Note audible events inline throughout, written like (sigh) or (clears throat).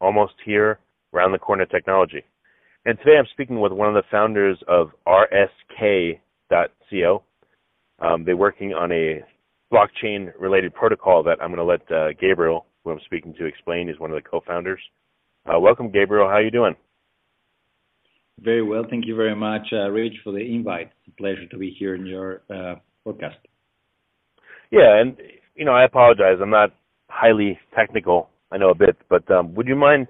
almost here, round the corner technology. And today I'm speaking with one of the founders of RSK.co. Um, they're working on a blockchain related protocol that I'm going to let uh, Gabriel, who I'm speaking to, explain. He's one of the co-founders. Uh, welcome, Gabriel. How are you doing? Very well. Thank you very much, uh, Rich, for the invite. It's a pleasure to be here in your uh, podcast. Yeah, and you know, I apologize. I'm not highly technical. I know a bit, but um, would you mind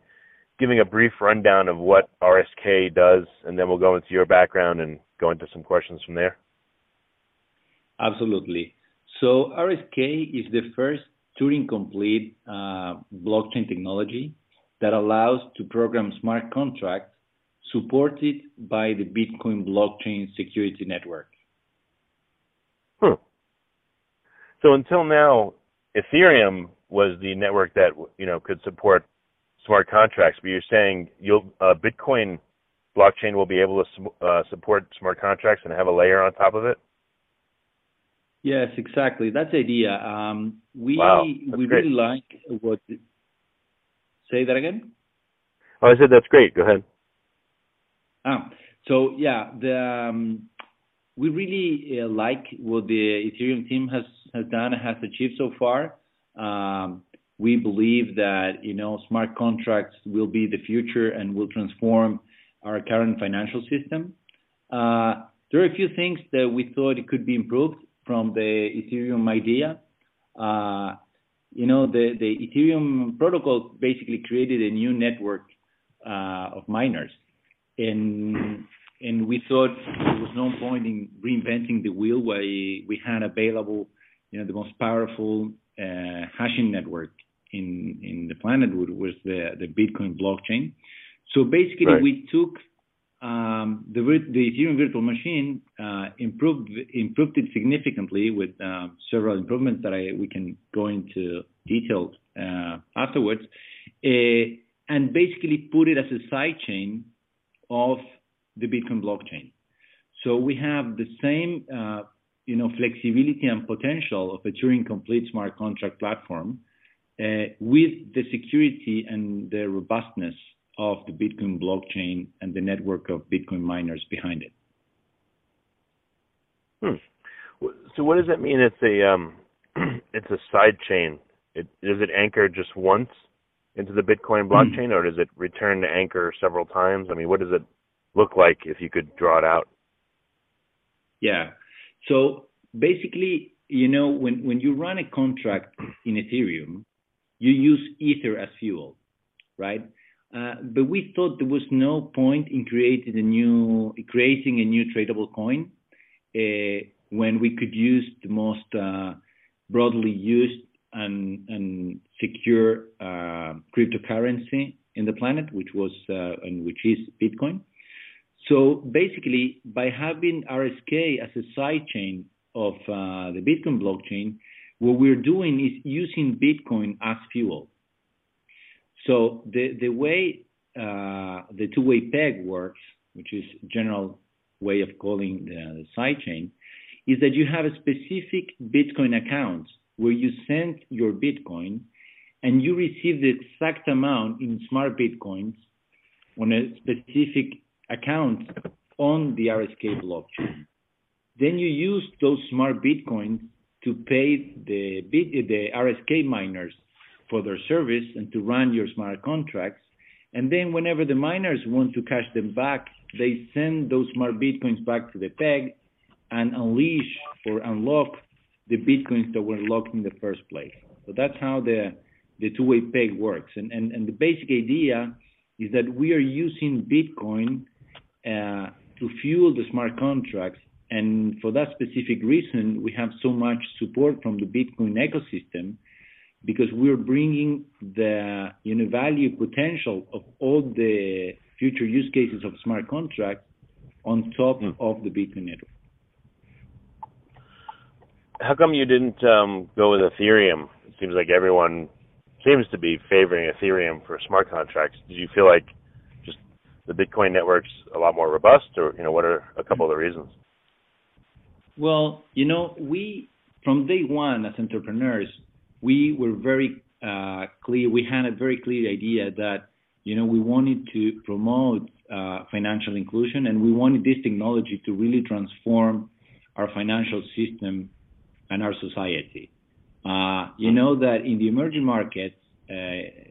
giving a brief rundown of what RSK does, and then we'll go into your background and go into some questions from there? Absolutely. So RSK is the first Turing-complete uh, blockchain technology that allows to program smart contracts supported by the Bitcoin blockchain security network. Hmm. So until now, Ethereum was the network that you know could support smart contracts, but you're saying you'll uh, Bitcoin blockchain will be able to uh, support smart contracts and have a layer on top of it. Yes, exactly. That's the idea. Um, we wow, we great. really like what. Say that again. Oh, I said that's great. Go ahead. Ah, so yeah, the um, we really uh, like what the Ethereum team has has done and has achieved so far. Um, we believe that you know smart contracts will be the future and will transform our current financial system. Uh, there are a few things that we thought it could be improved from the Ethereum idea. Uh, you know, the, the Ethereum protocol basically created a new network uh, of miners, and and we thought there was no point in reinventing the wheel where we had available, you know, the most powerful hashing network in in the planet was the the Bitcoin blockchain. So basically, right. we took um, the the Ethereum virtual machine, uh, improved improved it significantly with uh, several improvements that I we can go into detail uh, afterwards, uh, and basically put it as a side chain of the Bitcoin blockchain. So we have the same uh, you know, flexibility and potential of a Turing complete smart contract platform uh, with the security and the robustness of the Bitcoin blockchain and the network of Bitcoin miners behind it. Hmm. So what does that mean? It's a um, (clears throat) it's a side chain. It, does it anchor just once into the Bitcoin hmm. blockchain, or does it return to anchor several times? I mean, what does it look like if you could draw it out? Yeah. So basically, you know, when, when you run a contract in Ethereum, you use Ether as fuel, right? Uh, but we thought there was no point in creating a new creating a new tradable coin uh, when we could use the most uh, broadly used and, and secure uh, cryptocurrency in the planet, which was uh, and which is Bitcoin. So basically, by having RSK as a side chain of uh, the Bitcoin blockchain, what we're doing is using Bitcoin as fuel. So the the way uh, the two-way peg works, which is general way of calling the, the side chain, is that you have a specific Bitcoin account where you send your Bitcoin and you receive the exact amount in smart Bitcoins on a specific account on the RSK blockchain. Then you use those smart Bitcoins to pay the, the RSK miners for their service and to run your smart contracts. And then whenever the miners want to cash them back, they send those smart Bitcoins back to the peg and unleash or unlock the Bitcoins that were locked in the first place. So that's how the, the two-way peg works. And, and, and the basic idea is that we are using Bitcoin to fuel the smart contracts. And for that specific reason, we have so much support from the Bitcoin ecosystem because we're bringing the you know value potential of all the future use cases of smart contracts on top mm. of the Bitcoin network. How come you didn't um, go with Ethereum? It seems like everyone seems to be favoring Ethereum for smart contracts. Did you feel like the Bitcoin network's a lot more robust, or you know, what are a couple of the reasons? Well, you know, we from day one as entrepreneurs, we were very uh, clear. We had a very clear idea that you know we wanted to promote uh, financial inclusion, and we wanted this technology to really transform our financial system and our society. Uh, you know that in the emerging markets, uh,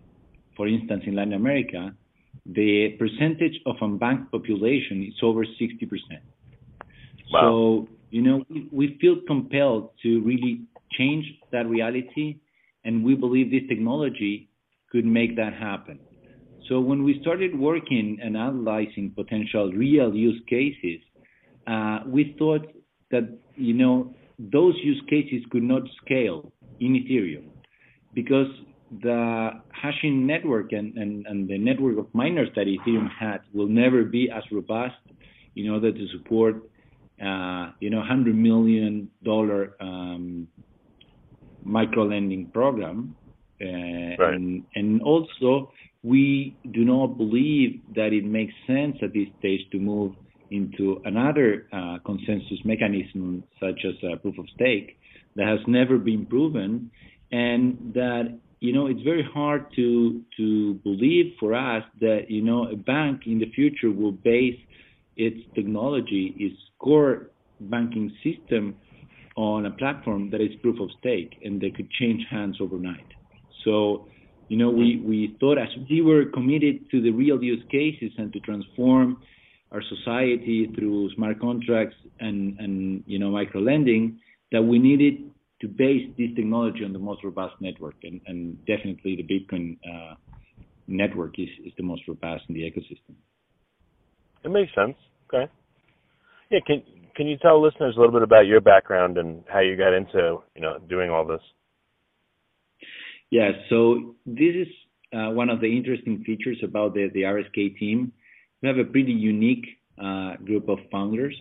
for instance, in Latin America, the percentage of unbanked population is over 60%. Wow. So, you know, we, we feel compelled to really change that reality, and we believe this technology could make that happen. So when we started working and analyzing potential real use cases, uh, we thought that, you know, those use cases could not scale in Ethereum because the hashing network and, and, and the network of miners that Ethereum had will never be as robust in order to support, uh, you know, hundred million dollar um, micro lending program, uh, right. and, and also we do not believe that it makes sense at this stage to move into another uh, consensus mechanism such as uh, proof of stake that has never been proven and that you know it's very hard to to believe for us that you know a bank in the future will base its technology its core banking system on a platform that is proof of stake and they could change hands overnight. So you know we we thought as we were committed to the real use cases and to transform our society through smart contracts and, and you know micro lending that we needed to base this technology on the most robust network and, and definitely the Bitcoin uh, network is, is the most robust in the ecosystem. It makes sense. Okay. Yeah, can can you tell listeners a little bit about your background and how you got into you know doing all this? Yeah, so this is uh, one of the interesting features about the the RSK team we have a pretty unique uh, group of founders,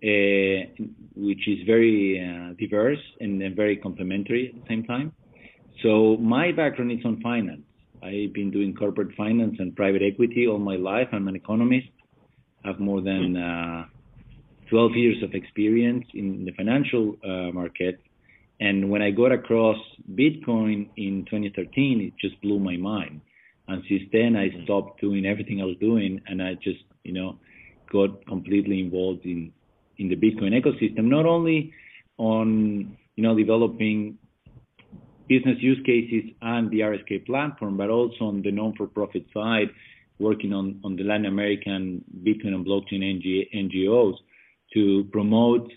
which is very uh, diverse and, very complementary at the same time. So my background is on finance. I've been doing corporate finance and private equity all my life. I'm an economist. I have more than uh, 12 years of experience in the financial uh, market. And when I got across Bitcoin in 2013, it just blew my mind. And since then, I stopped doing everything I was doing, and I just, you know, got completely involved in in the Bitcoin ecosystem. Not only on, you know, developing business use cases and the RSK platform, but also on the non-for-profit side, working on on the Latin American Bitcoin and blockchain NG, NGOs to promote,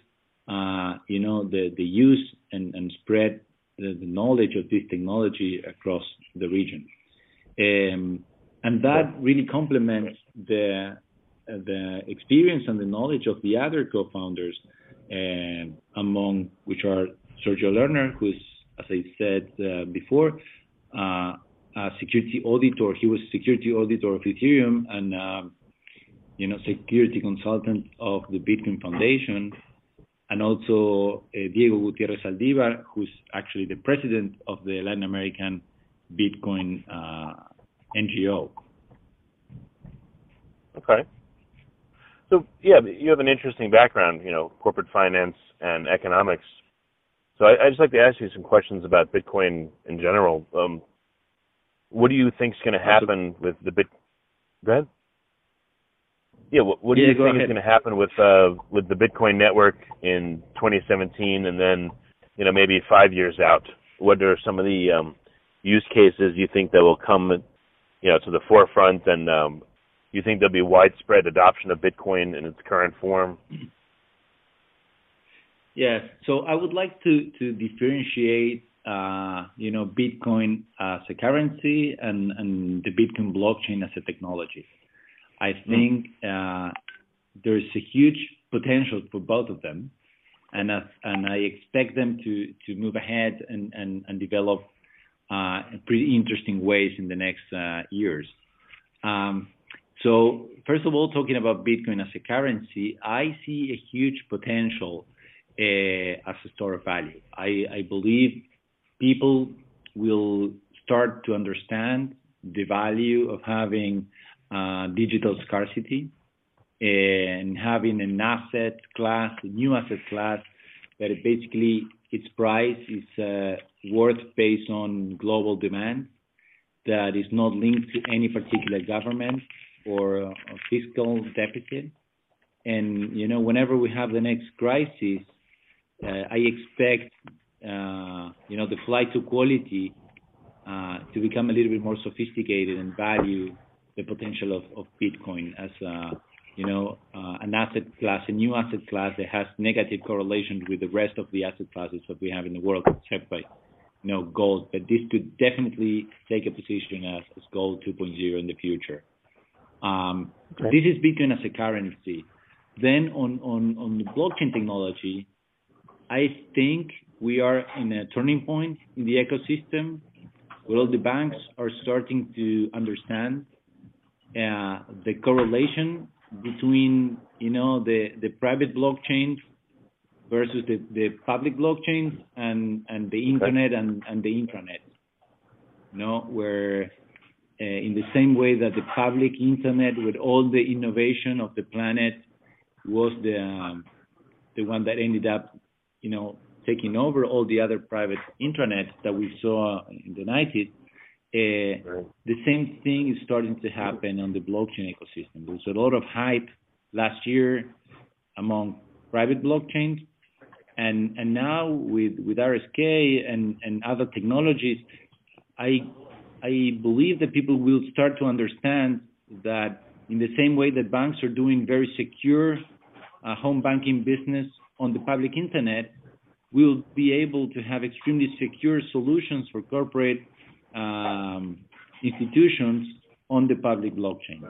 uh, you know, the the use and and spread the, the knowledge of this technology across the region. Um, and that really complements the the experience and the knowledge of the other co-founders, uh, among which are Sergio Lerner, who's, as I said uh, before, uh, a security auditor. He was security auditor of Ethereum and um, you know security consultant of the Bitcoin Foundation, and also uh, Diego Gutierrez Zaldivar, who's actually the president of the Latin American Bitcoin uh, NGO. Okay. So yeah, you have an interesting background, you know, corporate finance and economics. So I, would just like to ask you some questions about Bitcoin in general. Um, what do you think is going to happen with the Bit? Go ahead. Yeah, what, what do yeah, you think ahead. is going to happen with uh, with the Bitcoin network in 2017, and then you know maybe five years out? What are some of the um, use cases you think that will come, you know, to the forefront, and um, you think there'll be widespread adoption of Bitcoin in its current form? Yes. So I would like to to differentiate, uh, you know, Bitcoin as a currency and and the Bitcoin blockchain as a technology. I mm. think uh, there's a huge potential for both of them, and as, and I expect them to to move ahead and and, and develop uh, pretty interesting ways in the next uh, years. Um, so first of all, talking about Bitcoin as a currency, I see a huge potential uh, as a store of value. I, I believe people will start to understand the value of having uh, digital scarcity and having an asset class, a new asset class that basically its price is uh, worth based on global demand that is not linked to any particular government or uh, fiscal deficit. And you know, whenever we have the next crisis, uh, I expect uh, you know the flight to quality uh, to become a little bit more sophisticated and value the potential of, of Bitcoin as a you know, uh, an asset class, a new asset class that has negative correlation with the rest of the asset classes that we have in the world, except by, you know, gold. But this could definitely take a position as, as gold 2.0 in the future. Um, okay. This is Bitcoin as a currency. Then on, on, on the blockchain technology, I think we are in a turning point in the ecosystem where all the banks are starting to understand uh, the correlation between you know the the private blockchain versus the the public blockchain and and the internet and and the intranet you know where in the same way that the public internet with all the innovation of the planet was the um, the one that ended up you know taking over all the other private intranets that we saw in the 90s uh, the same thing is starting to happen on the blockchain ecosystem. There's a lot of hype last year among private blockchains, and and now with with RSK and and other technologies, I I believe that people will start to understand that in the same way that banks are doing very secure uh, home banking business on the public internet, we'll be able to have extremely secure solutions for corporate um, institutions on the public blockchain.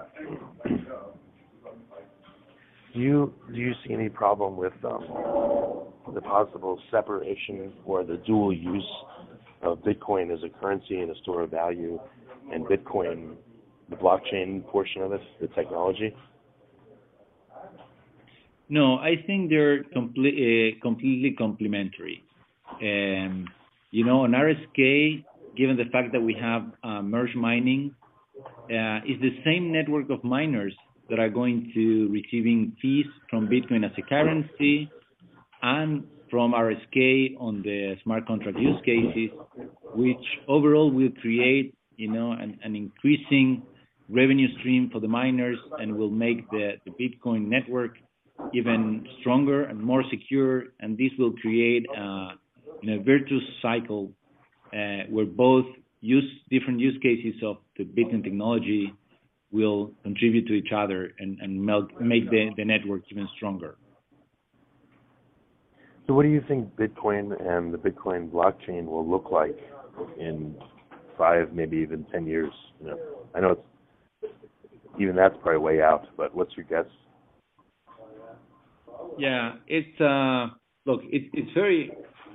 Do you do you see any problem with um, the possible separation or the dual use of Bitcoin as a currency and a store of value, and Bitcoin, the blockchain portion of it, the technology? No, I think they're complete, uh, completely complementary. Um, you know, on RSK, given the fact that we have uh, merge mining, uh, is the same network of miners that are going to receiving fees from Bitcoin as a currency and from RSK on the smart contract use cases, which overall will create, you know, an, increasing revenue stream for the miners and will make the, Bitcoin network even stronger and more secure. And this will create uh, you know, a virtuous cycle uh, where both different use cases of the Bitcoin technology will contribute to each other and, make the network even stronger. So, what do you think Bitcoin and the Bitcoin blockchain will look like in five, maybe even ten years? You know, I know it's even that's probably way out, but what's your guess? Yeah, it's uh, look, it, it's very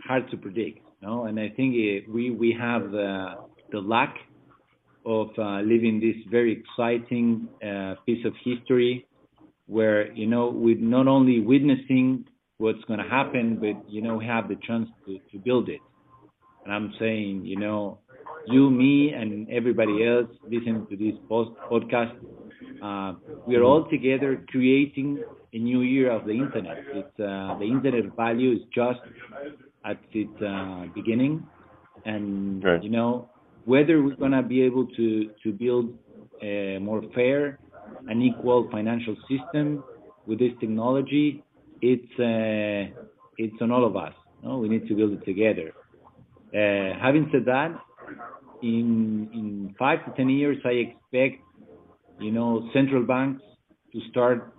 hard to predict no? And I think it, we we have the the luck of uh, living this very exciting uh, piece of history, where you know we're not only witnessing what's going to happen, but you know we have the chance to, to build it. And I'm saying, you know, you, me, and everybody else listening to this post podcast, uh, we are all together creating a new era of the internet. It's uh, the internet value is just at its uh, beginning, and right. you know whether we're gonna be able to to build a more fair and equal financial system with this technology, it's uh, it's on all of us. No? We need to build it together. Uh, having said that, in in five to ten years, I expect you know central banks to start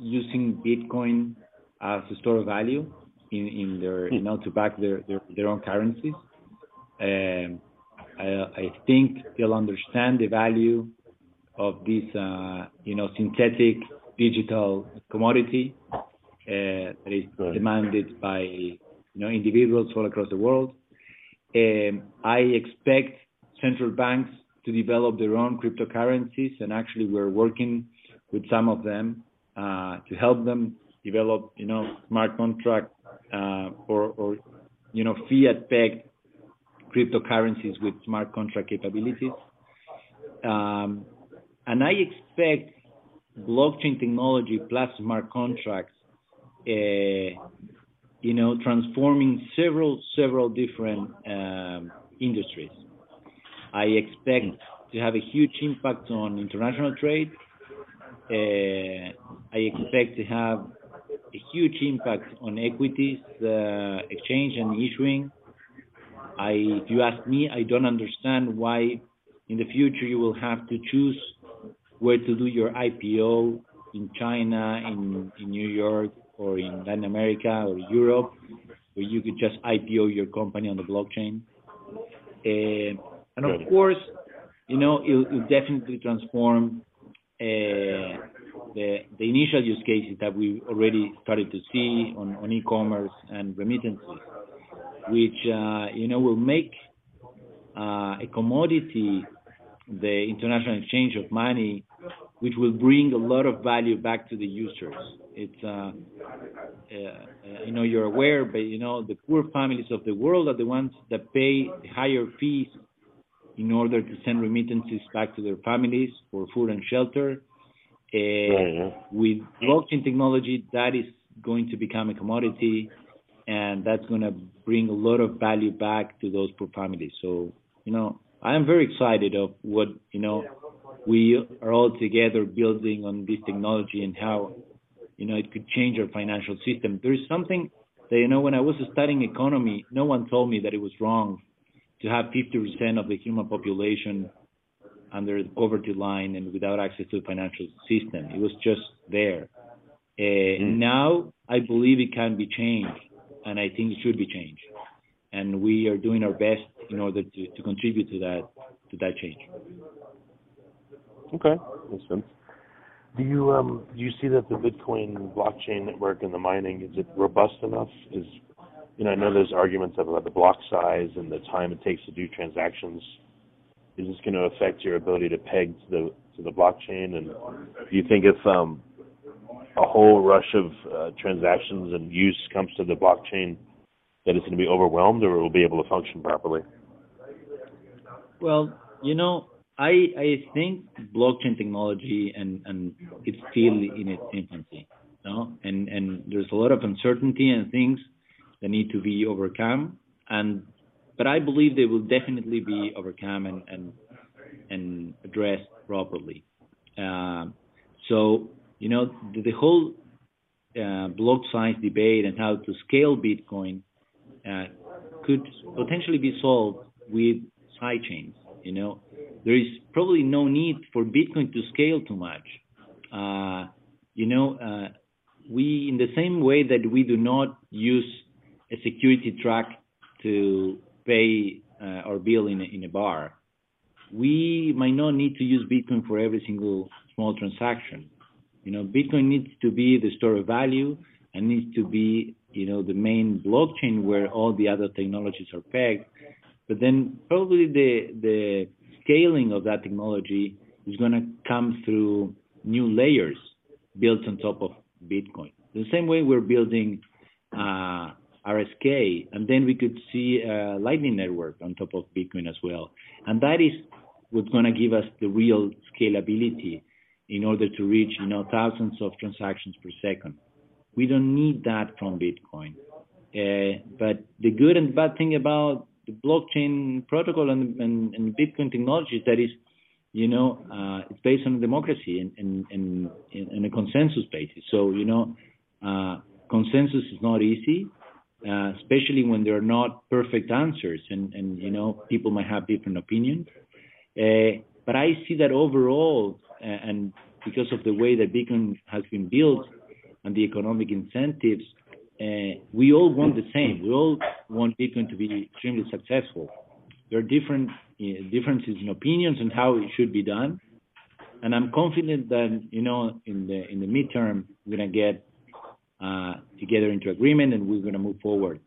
using Bitcoin as a store of value in, in their you know to back their their, their own currencies. Um, I, I think they'll understand the value of this uh, you know synthetic digital commodity that is demanded by you know individuals all across the world. Um, I expect central banks to develop their own cryptocurrencies, and actually we're working with some of them uh, to help them develop, you know, smart contract uh, or, or, you know, fiat-pegged cryptocurrencies with smart contract capabilities. Um, and I expect blockchain technology plus smart contracts, uh, you know, transforming several several different um, industries. I expect to have a huge impact on international trade. Uh, I expect to have a huge impact on equities uh, exchange and issuing. I, if you ask me, I don't understand why in the future you will have to choose where to do your IPO in China, in, in New York, or in Latin America or Europe, where you could just IPO your company on the blockchain. Uh, and of course, you know, it'll, it'll definitely transform uh, the, the initial use cases that we already started to see on, on e-commerce and remittances, which, uh, you know, will make uh, a commodity the international exchange of money, which will bring a lot of value back to the users. It's, uh, uh, you know, you're aware, but you know, the poor families of the world are the ones that pay higher fees in order to send remittances back to their families for food and shelter. Uh, with blockchain technology, that is going to become a commodity, and that's going to bring a lot of value back to those poor families. So, you know, I am very excited of what, you know, we are all together building on this technology and how, you know, it could change our financial system. There is something that, you know, when I was studying economy, no one told me that it was wrong to have 50% of the human population under the poverty line and without access to the financial system. It was just there. Uh, mm. Now, I believe it can be changed, and I think it should be changed. And we are doing our best in order to, to contribute to that to that change. Okay, makes sense. Do you um do you see that the Bitcoin blockchain network and the mining is it robust enough? Is you know I know there's arguments about the block size and the time it takes to do transactions. Is this going to affect your ability to peg to the to the blockchain? And do you think if um a whole rush of uh, transactions and use comes to the blockchain, that it's going to be overwhelmed, or it will be able to function properly? Well, you know, I I think blockchain technology and and it's still in its infancy, you know, and and there's a lot of uncertainty and things that need to be overcome, and but I believe they will definitely be overcome and and and addressed properly. Uh, so you know the, the whole uh, block size debate and how to scale Bitcoin uh, could potentially be solved with side chains. You know, there is probably no need for Bitcoin to scale too much. Uh, you know, uh, we in the same way that we do not use a security track to pay uh, our bill in a, in a bar, we might not need to use Bitcoin for every single small transaction. You know, Bitcoin needs to be the store of value and needs to be, you know, the main blockchain where all the other technologies are pegged but then probably the the scaling of that technology is going to come through new layers built on top of Bitcoin. The same way we're building uh, RSK, and then we could see a Lightning Network on top of Bitcoin as well. And that is what's going to give us the real scalability in order to reach, you know, thousands of transactions per second. We don't need that from Bitcoin. Uh, but the good and bad thing about the blockchain protocol and, and, and Bitcoin technology that is, you know, uh, it's based on democracy and, and, and, and a consensus basis. So, you know, uh, consensus is not easy, uh, especially when there are not perfect answers and, and, you know, people might have different opinions. Uh, but I see that overall, uh, and because of the way that Bitcoin has been built and the economic incentives, we all want the same. We all want Bitcoin to be extremely successful. There are different uh, differences in opinions on how it should be done, and I'm confident that you know in the in the midterm we're gonna get uh, together into agreement and we're gonna move forward.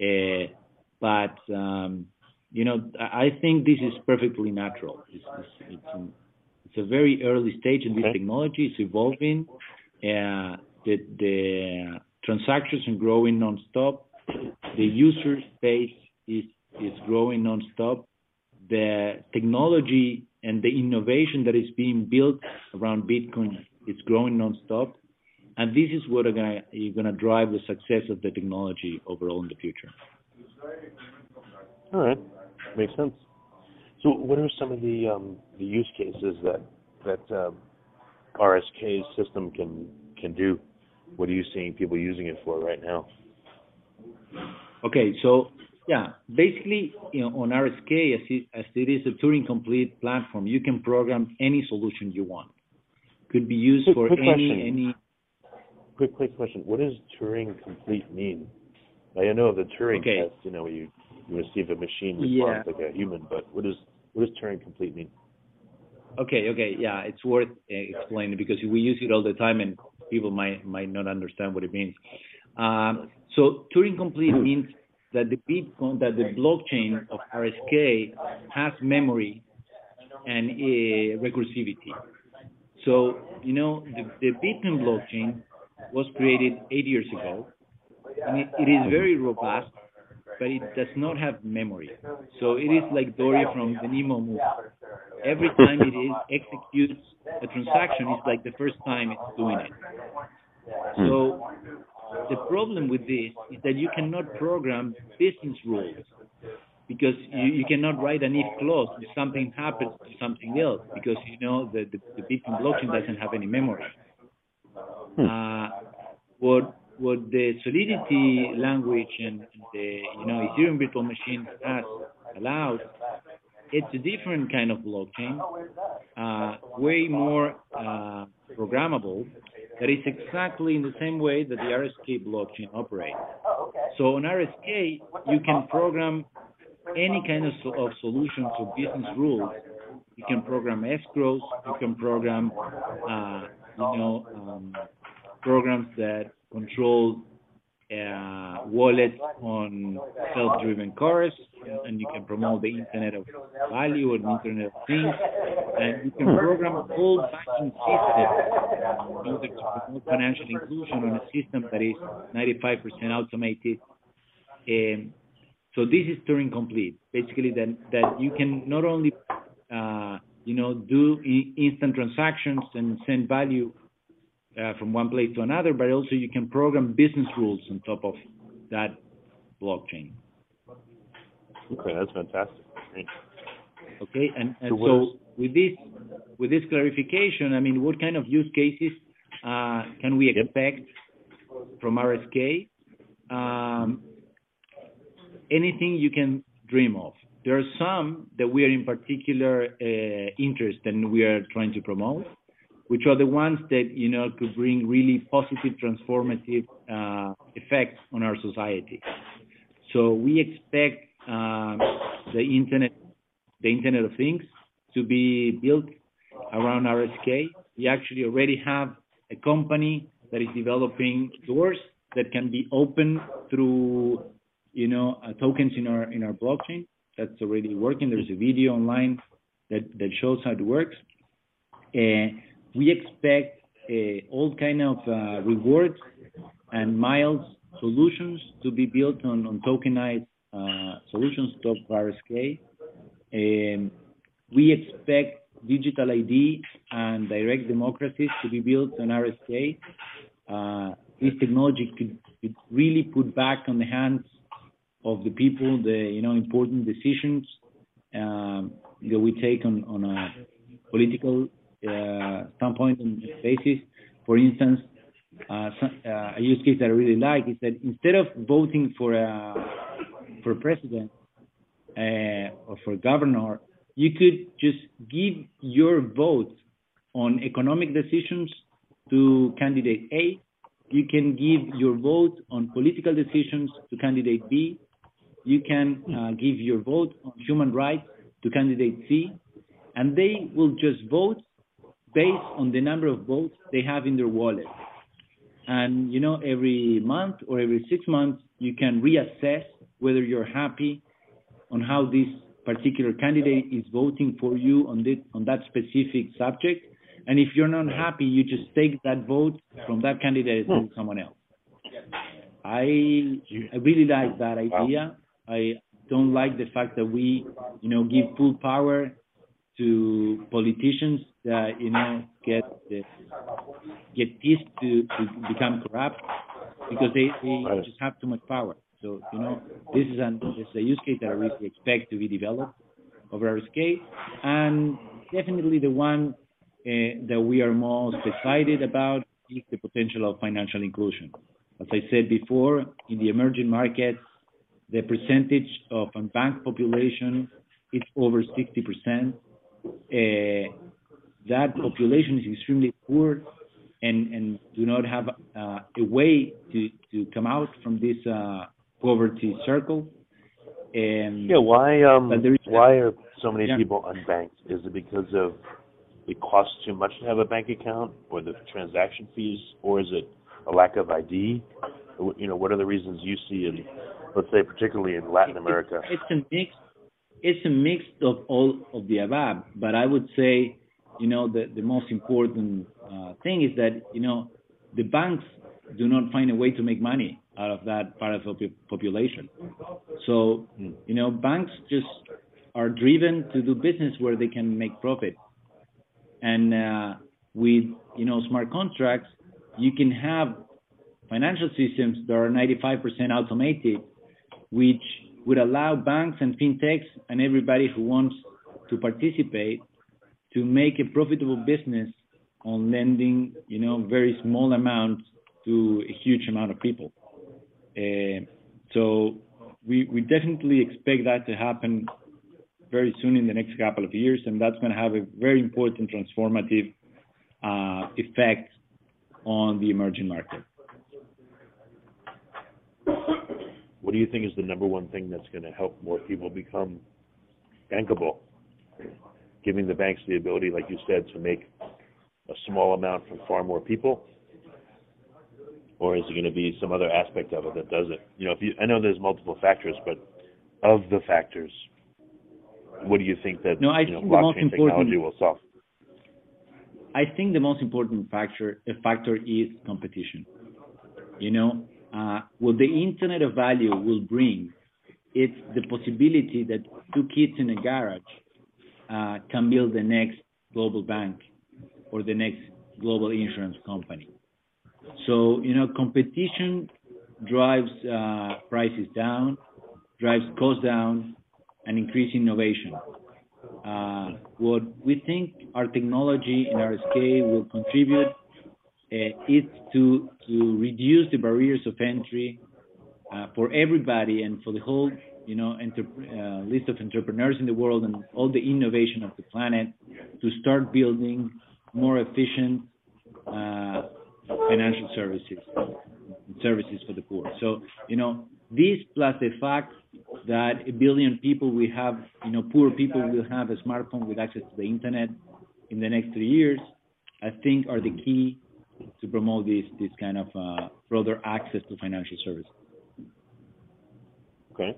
Uh, but um, you know, I think this is perfectly natural. It's, it's, it's, it's a very early stage in this technology. It's evolving. Uh, the, the transactions are growing nonstop. The user base is is growing nonstop. The technology and the innovation that is being built around Bitcoin is growing nonstop. And this is what are gonna, drive the success of the technology overall in the future. All right, makes sense. So, what are some of the um, the use cases that that um, RSK's system can can do? What are you seeing people using it for right now? Okay, so yeah, basically, you know, on RSK, as it, as it is a Turing complete platform, you can program any solution you want. Could be used quick, for quick any question. any. Quick, quick question. What does Turing complete mean? I know the Turing okay. test, you know, where you, you receive a machine response yeah. like a human, but what does what does Turing complete mean? Okay, okay, yeah, it's worth explaining because we use it all the time and people might might not understand what it means. Um, so Turing complete means that the Bitcoin, that the blockchain of RSK has memory and uh, recursivity. So, you know, the, the Bitcoin blockchain was created eight years ago, and it, it is very robust, but it does not have memory. So it is like Dory from the Nemo movie. Every time it is executes a transaction, it's like the first time it's doing it. So the problem with this is that you cannot program business rules because you, you cannot write an if clause if something happens to something else because you know the, the, the Bitcoin blockchain doesn't have any memory. Hmm. Uh, what what the Solidity language and the you know Ethereum virtual machine has allowed, it's a different kind of blockchain, uh, way more uh, programmable, that is exactly in the same way that the RSK blockchain operates. So on RSK, you can program any kind of, of solutions or business rules. You can program escrows. You can program, uh, you know, um, programs that control uh, wallet on self-driven cars, and you can promote the Internet of Value the Internet of Things, and you can program a whole banking system in order to promote financial inclusion on a system that is 95% automated. Um, so this is Turing complete. Basically, that that you can not only uh, you know do instant transactions and send value from one place to another, but also you can program business rules on top of that blockchain. Okay, that's fantastic. Great. Okay, and, and so, so with this with this clarification, I mean, what kind of use cases uh, can we expect yep. from RSK? Um, anything you can dream of. There are some that we are in particular uh, interested and we are trying to promote which are the ones that you know could bring really positive transformative uh, effects on our society. So we expect um, the internet, the Internet of Things, to be built around RSK. We actually already have a company that is developing doors that can be opened through, you know, uh, tokens in our in our blockchain. That's already working. There's a video online that shows how it works. We expect uh, all kind of uh, rewards and miles solutions to be built on, tokenized uh, solutions top RSK. Um, we expect digital ID and direct democracies to be built on RSK. Uh, this technology could, really put back on the hands of the people the you know important decisions um, that we take on, a political standpoint and basis. For instance, uh, uh, a use case that I really like is that instead of voting for a for president uh, or for governor, you could just give your vote on economic decisions to candidate A. You can give your vote on political decisions to candidate B. You can uh, give your vote on human rights to candidate C, and they will just vote based on the number of votes they have in their wallet. And you know, every month or every six months, you can reassess whether you're happy on how this particular candidate is voting for you on this on that specific subject. And if you're not happy, you just take that vote from that candidate to someone else. I I really like that idea. I don't like the fact that we, you know, give full power to politicians that you know get the, get teased to, to become corrupt because they, they right. just have too much power. So you know this is an this is a use case that I really expect to be developed over our scale, and definitely the one uh, that we are most excited about is the potential of financial inclusion. As I said before, in the emerging markets, the percentage of unbanked population is over 60%. Uh, that population is extremely poor and, and do not have uh, a way to, to come out from this uh, poverty circle. And yeah, why um, why are so many yeah. people unbanked? Is it because of it costs too much to have a bank account, or the transaction fees, or is it a lack of ID? You know, what are the reasons you see in, let's say, particularly in Latin America? It's a mix. It's a mix of all of the above, but I would say, you know, the the most important uh, thing is that you know the banks do not find a way to make money out of that part of the population. So, you know, banks just are driven to do business where they can make profit. And uh, with you know smart contracts, you can have financial systems that are 95% automated, which would allow banks and fintechs and everybody who wants to participate to make a profitable business on lending, you know, very small amounts to a huge amount of people. Uh, so we we definitely expect that to happen very soon in the next couple of years, and that's going to have a very important transformative uh, effect on the emerging market. What do you think is the number one thing that's going to help more people become bankable? Giving the banks the ability, like you said, to make a small amount from far more people? Or is it going to be some other aspect of it that does it? You know, if you, I know there's multiple factors, but of the factors, what do you think that no, I you know, blockchain technology will solve? I think the most important factor a factor is competition. You know, uh, what the Internet of Value will bring, it's the possibility that two kids in a garage can build the next global bank or the next global insurance company. So you know, competition drives uh, prices down, drives costs down, and increase innovation. Uh, what we think our technology in our scale will contribute uh, is to to reduce the barriers of entry uh, for everybody and for the whole you know uh, list of entrepreneurs in the world and all the innovation of the planet to start building more efficient uh, financial services services for the poor. So you know this plus the fact that a billion people will have, you know, poor people will have a smartphone with access to the internet in the next three years, I think are the key to promote this this kind of uh, broader access to financial services. Okay.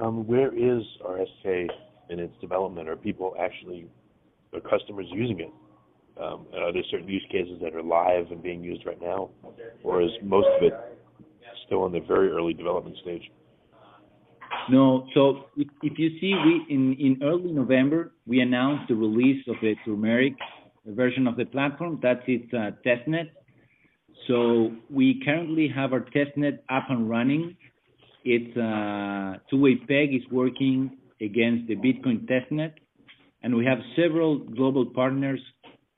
Um, where is RSK in its development? Are people actually, are customers using it? Um, are there certain use cases that are live and being used right now, or is most of it still in the very early development stage? No. So if, if you see, we in, in early November we announced the release of the turmeric version of the platform. That's its uh, testnet. So we currently have our testnet up and running. Its uh, two-way peg is working against the Bitcoin testnet, and we have several global partners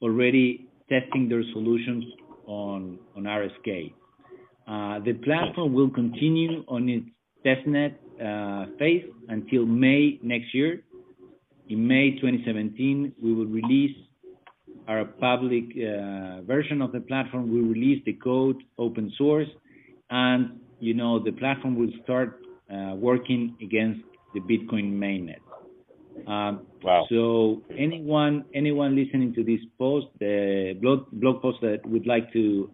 already testing their solutions on on RSK. Uh, the platform will continue on its testnet uh, phase until May next year. In May 2017, we will release our public version of the platform. We release the code open source, and you know the platform will start uh, working against the Bitcoin mainnet. Um, wow. So anyone anyone listening to this post, the blog blog post that would like to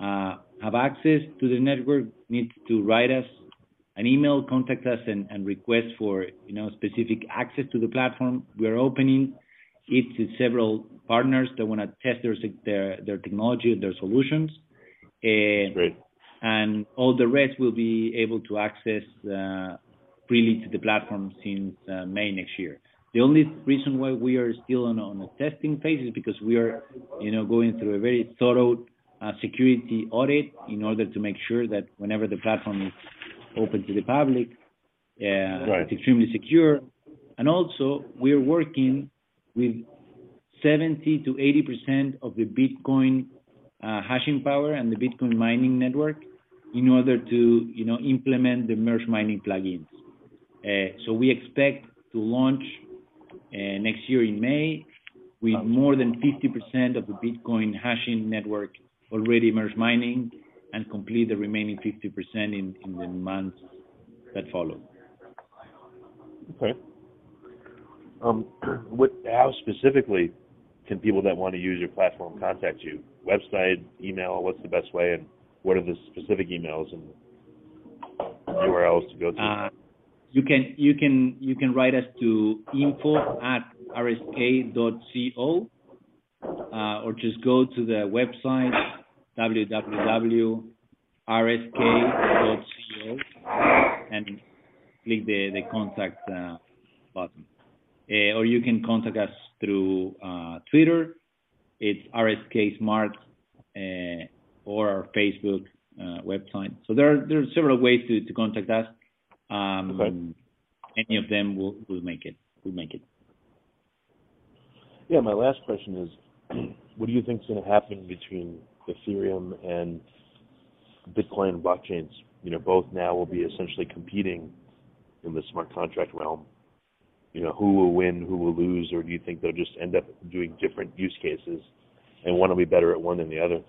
uh, have access to the network needs to write us an email, contact us and, and request for you know specific access to the platform. We are opening it to several partners that want to test their their their technology, their solutions. Uh, Great. And all the rest will be able to access uh, freely to the platform since uh, May next year. The only reason why we are still on, on a testing phase is because we are, you know, going through a very thorough uh, security audit in order to make sure that whenever the platform is open to the public, uh, right. it's extremely secure. And also, we're working with 70 to 80 percent of the Bitcoin uh, hashing power and the Bitcoin mining network in order to, you know, implement the merge mining plugins. Uh, so we expect to launch uh, next year in May with more than 50% of the Bitcoin hashing network already merge mining and complete the remaining 50% in, in the months that follow. Okay. Um, (clears throat) what, how specifically can people that want to use your platform contact you? Website, email, what's the best way, and what are the specific emails and URLs to go to? Uh, you can you can you can write us to info at rsk.co uh, or just go to the website www.rsk.co and click the the contact uh, button. Uh, or you can contact us through uh, Twitter. It's RSK Smart uh, or our Facebook uh, website. So there are there are several ways to, to contact us. Um, okay. Any of them will, will make it. Will make it. Yeah, my last question is, (clears throat) what do you think is going to happen between Ethereum and Bitcoin blockchains? You know, both now will be essentially competing in the smart contract realm. You know, who will win, who will lose, or do you think they'll just end up doing different use cases, and one will be better at one than the other?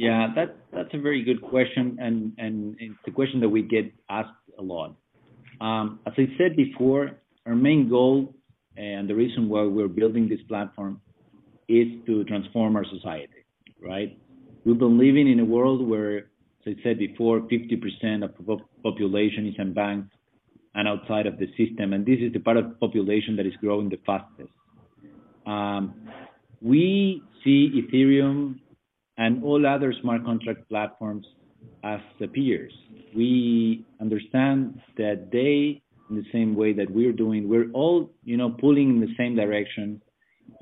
Yeah, that that's a very good question, and and it's a question that we get asked a lot. Um, as I said before, our main goal and the reason why we're building this platform is to transform our society, right? We've been living in a world where, as I said before, 50% of the population is unbanked and outside of the system, and this is the part of the population that is growing the fastest. Um, we see Ethereum and all other smart contract platforms as peers. We understand that they, in the same way that we're doing, we're all, you know, pulling in the same direction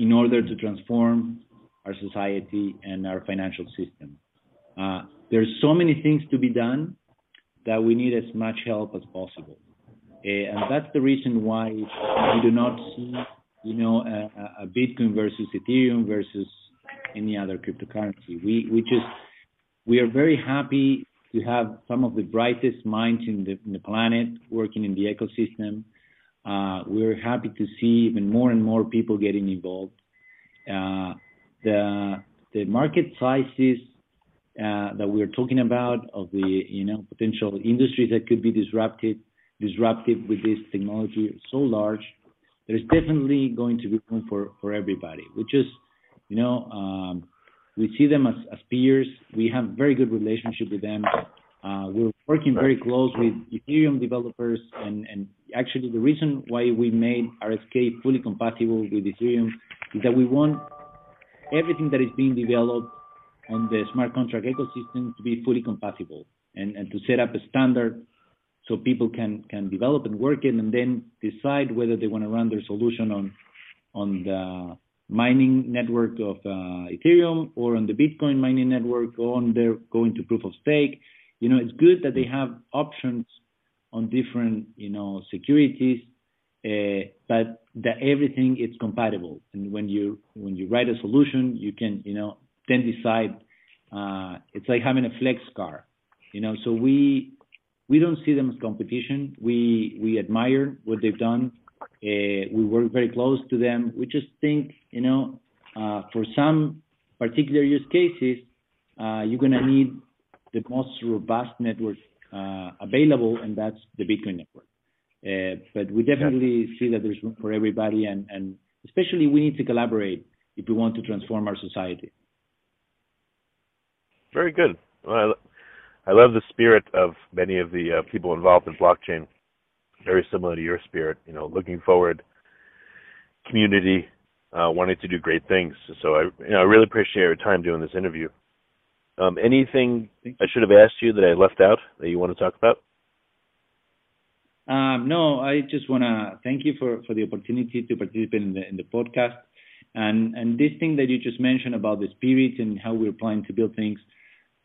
in order to transform our society and our financial system. Uh, there's so many things to be done that we need as much help as possible. Uh, and that's the reason why we do not see, you know, a, a Bitcoin versus Ethereum versus any other cryptocurrency. We we just we are very happy to have some of the brightest minds in the, in the planet working in the ecosystem. Uh, we're happy to see even more and more people getting involved. Uh, the the market sizes uh, that we're talking about of the you know potential industries that could be disrupted disruptive with this technology is so large. There's definitely going to be room for for everybody. We just you know, um, we see them as, as peers. We have very good relationship with them. Uh, we're working very close with Ethereum developers, and, and actually the reason why we made RSK fully compatible with Ethereum is that we want everything that is being developed on the smart contract ecosystem to be fully compatible and, and to set up a standard so people can can develop and work it and then decide whether they want to run their solution on on the mining network of uh, Ethereum or on the Bitcoin mining network or on their going to proof of stake. You know, it's good that they have options on different, you know, securities, uh, but that everything is compatible. And when you when you write a solution, you can, you know, then decide. Uh, it's like having a flex car, you know. So we we don't see them as competition. We we admire what they've done. Uh, we work very close to them. We just think, you know, uh, for some particular use cases, uh, you're gonna need the most robust network available, and that's the Bitcoin network. But we definitely see that there's room for everybody, and especially we need to collaborate if we want to transform our society. Very good. Well, I love the spirit of many of the uh, people involved in blockchain. Very similar to your spirit, you know, looking forward, community, uh, wanting to do great things. So I, you know, I really appreciate your time doing this interview. Um, anything I should have asked you that I left out that you want to talk about? Um, no, I just want to thank you for, for the opportunity to participate in the, in the podcast. And, and this thing that you just mentioned about the spirit and how we're planning to build things,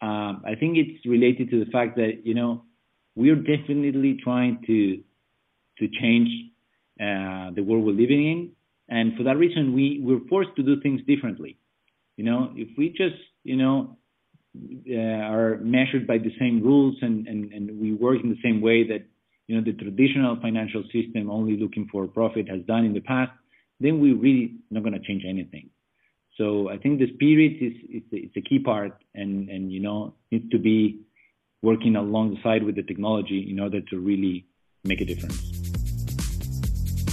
um, I think it's related to the fact that, you know, we're definitely trying to, to change uh, the world we're living in. And for that reason, we, we're forced to do things differently. You know, if we just, you know, uh, are measured by the same rules and, and, and we work in the same way that you know the traditional financial system only looking for profit has done in the past, then we're really not going to change anything. So I think the spirit is, is it's a key part, and and you know needs to be working alongside with the technology in order to really make a difference.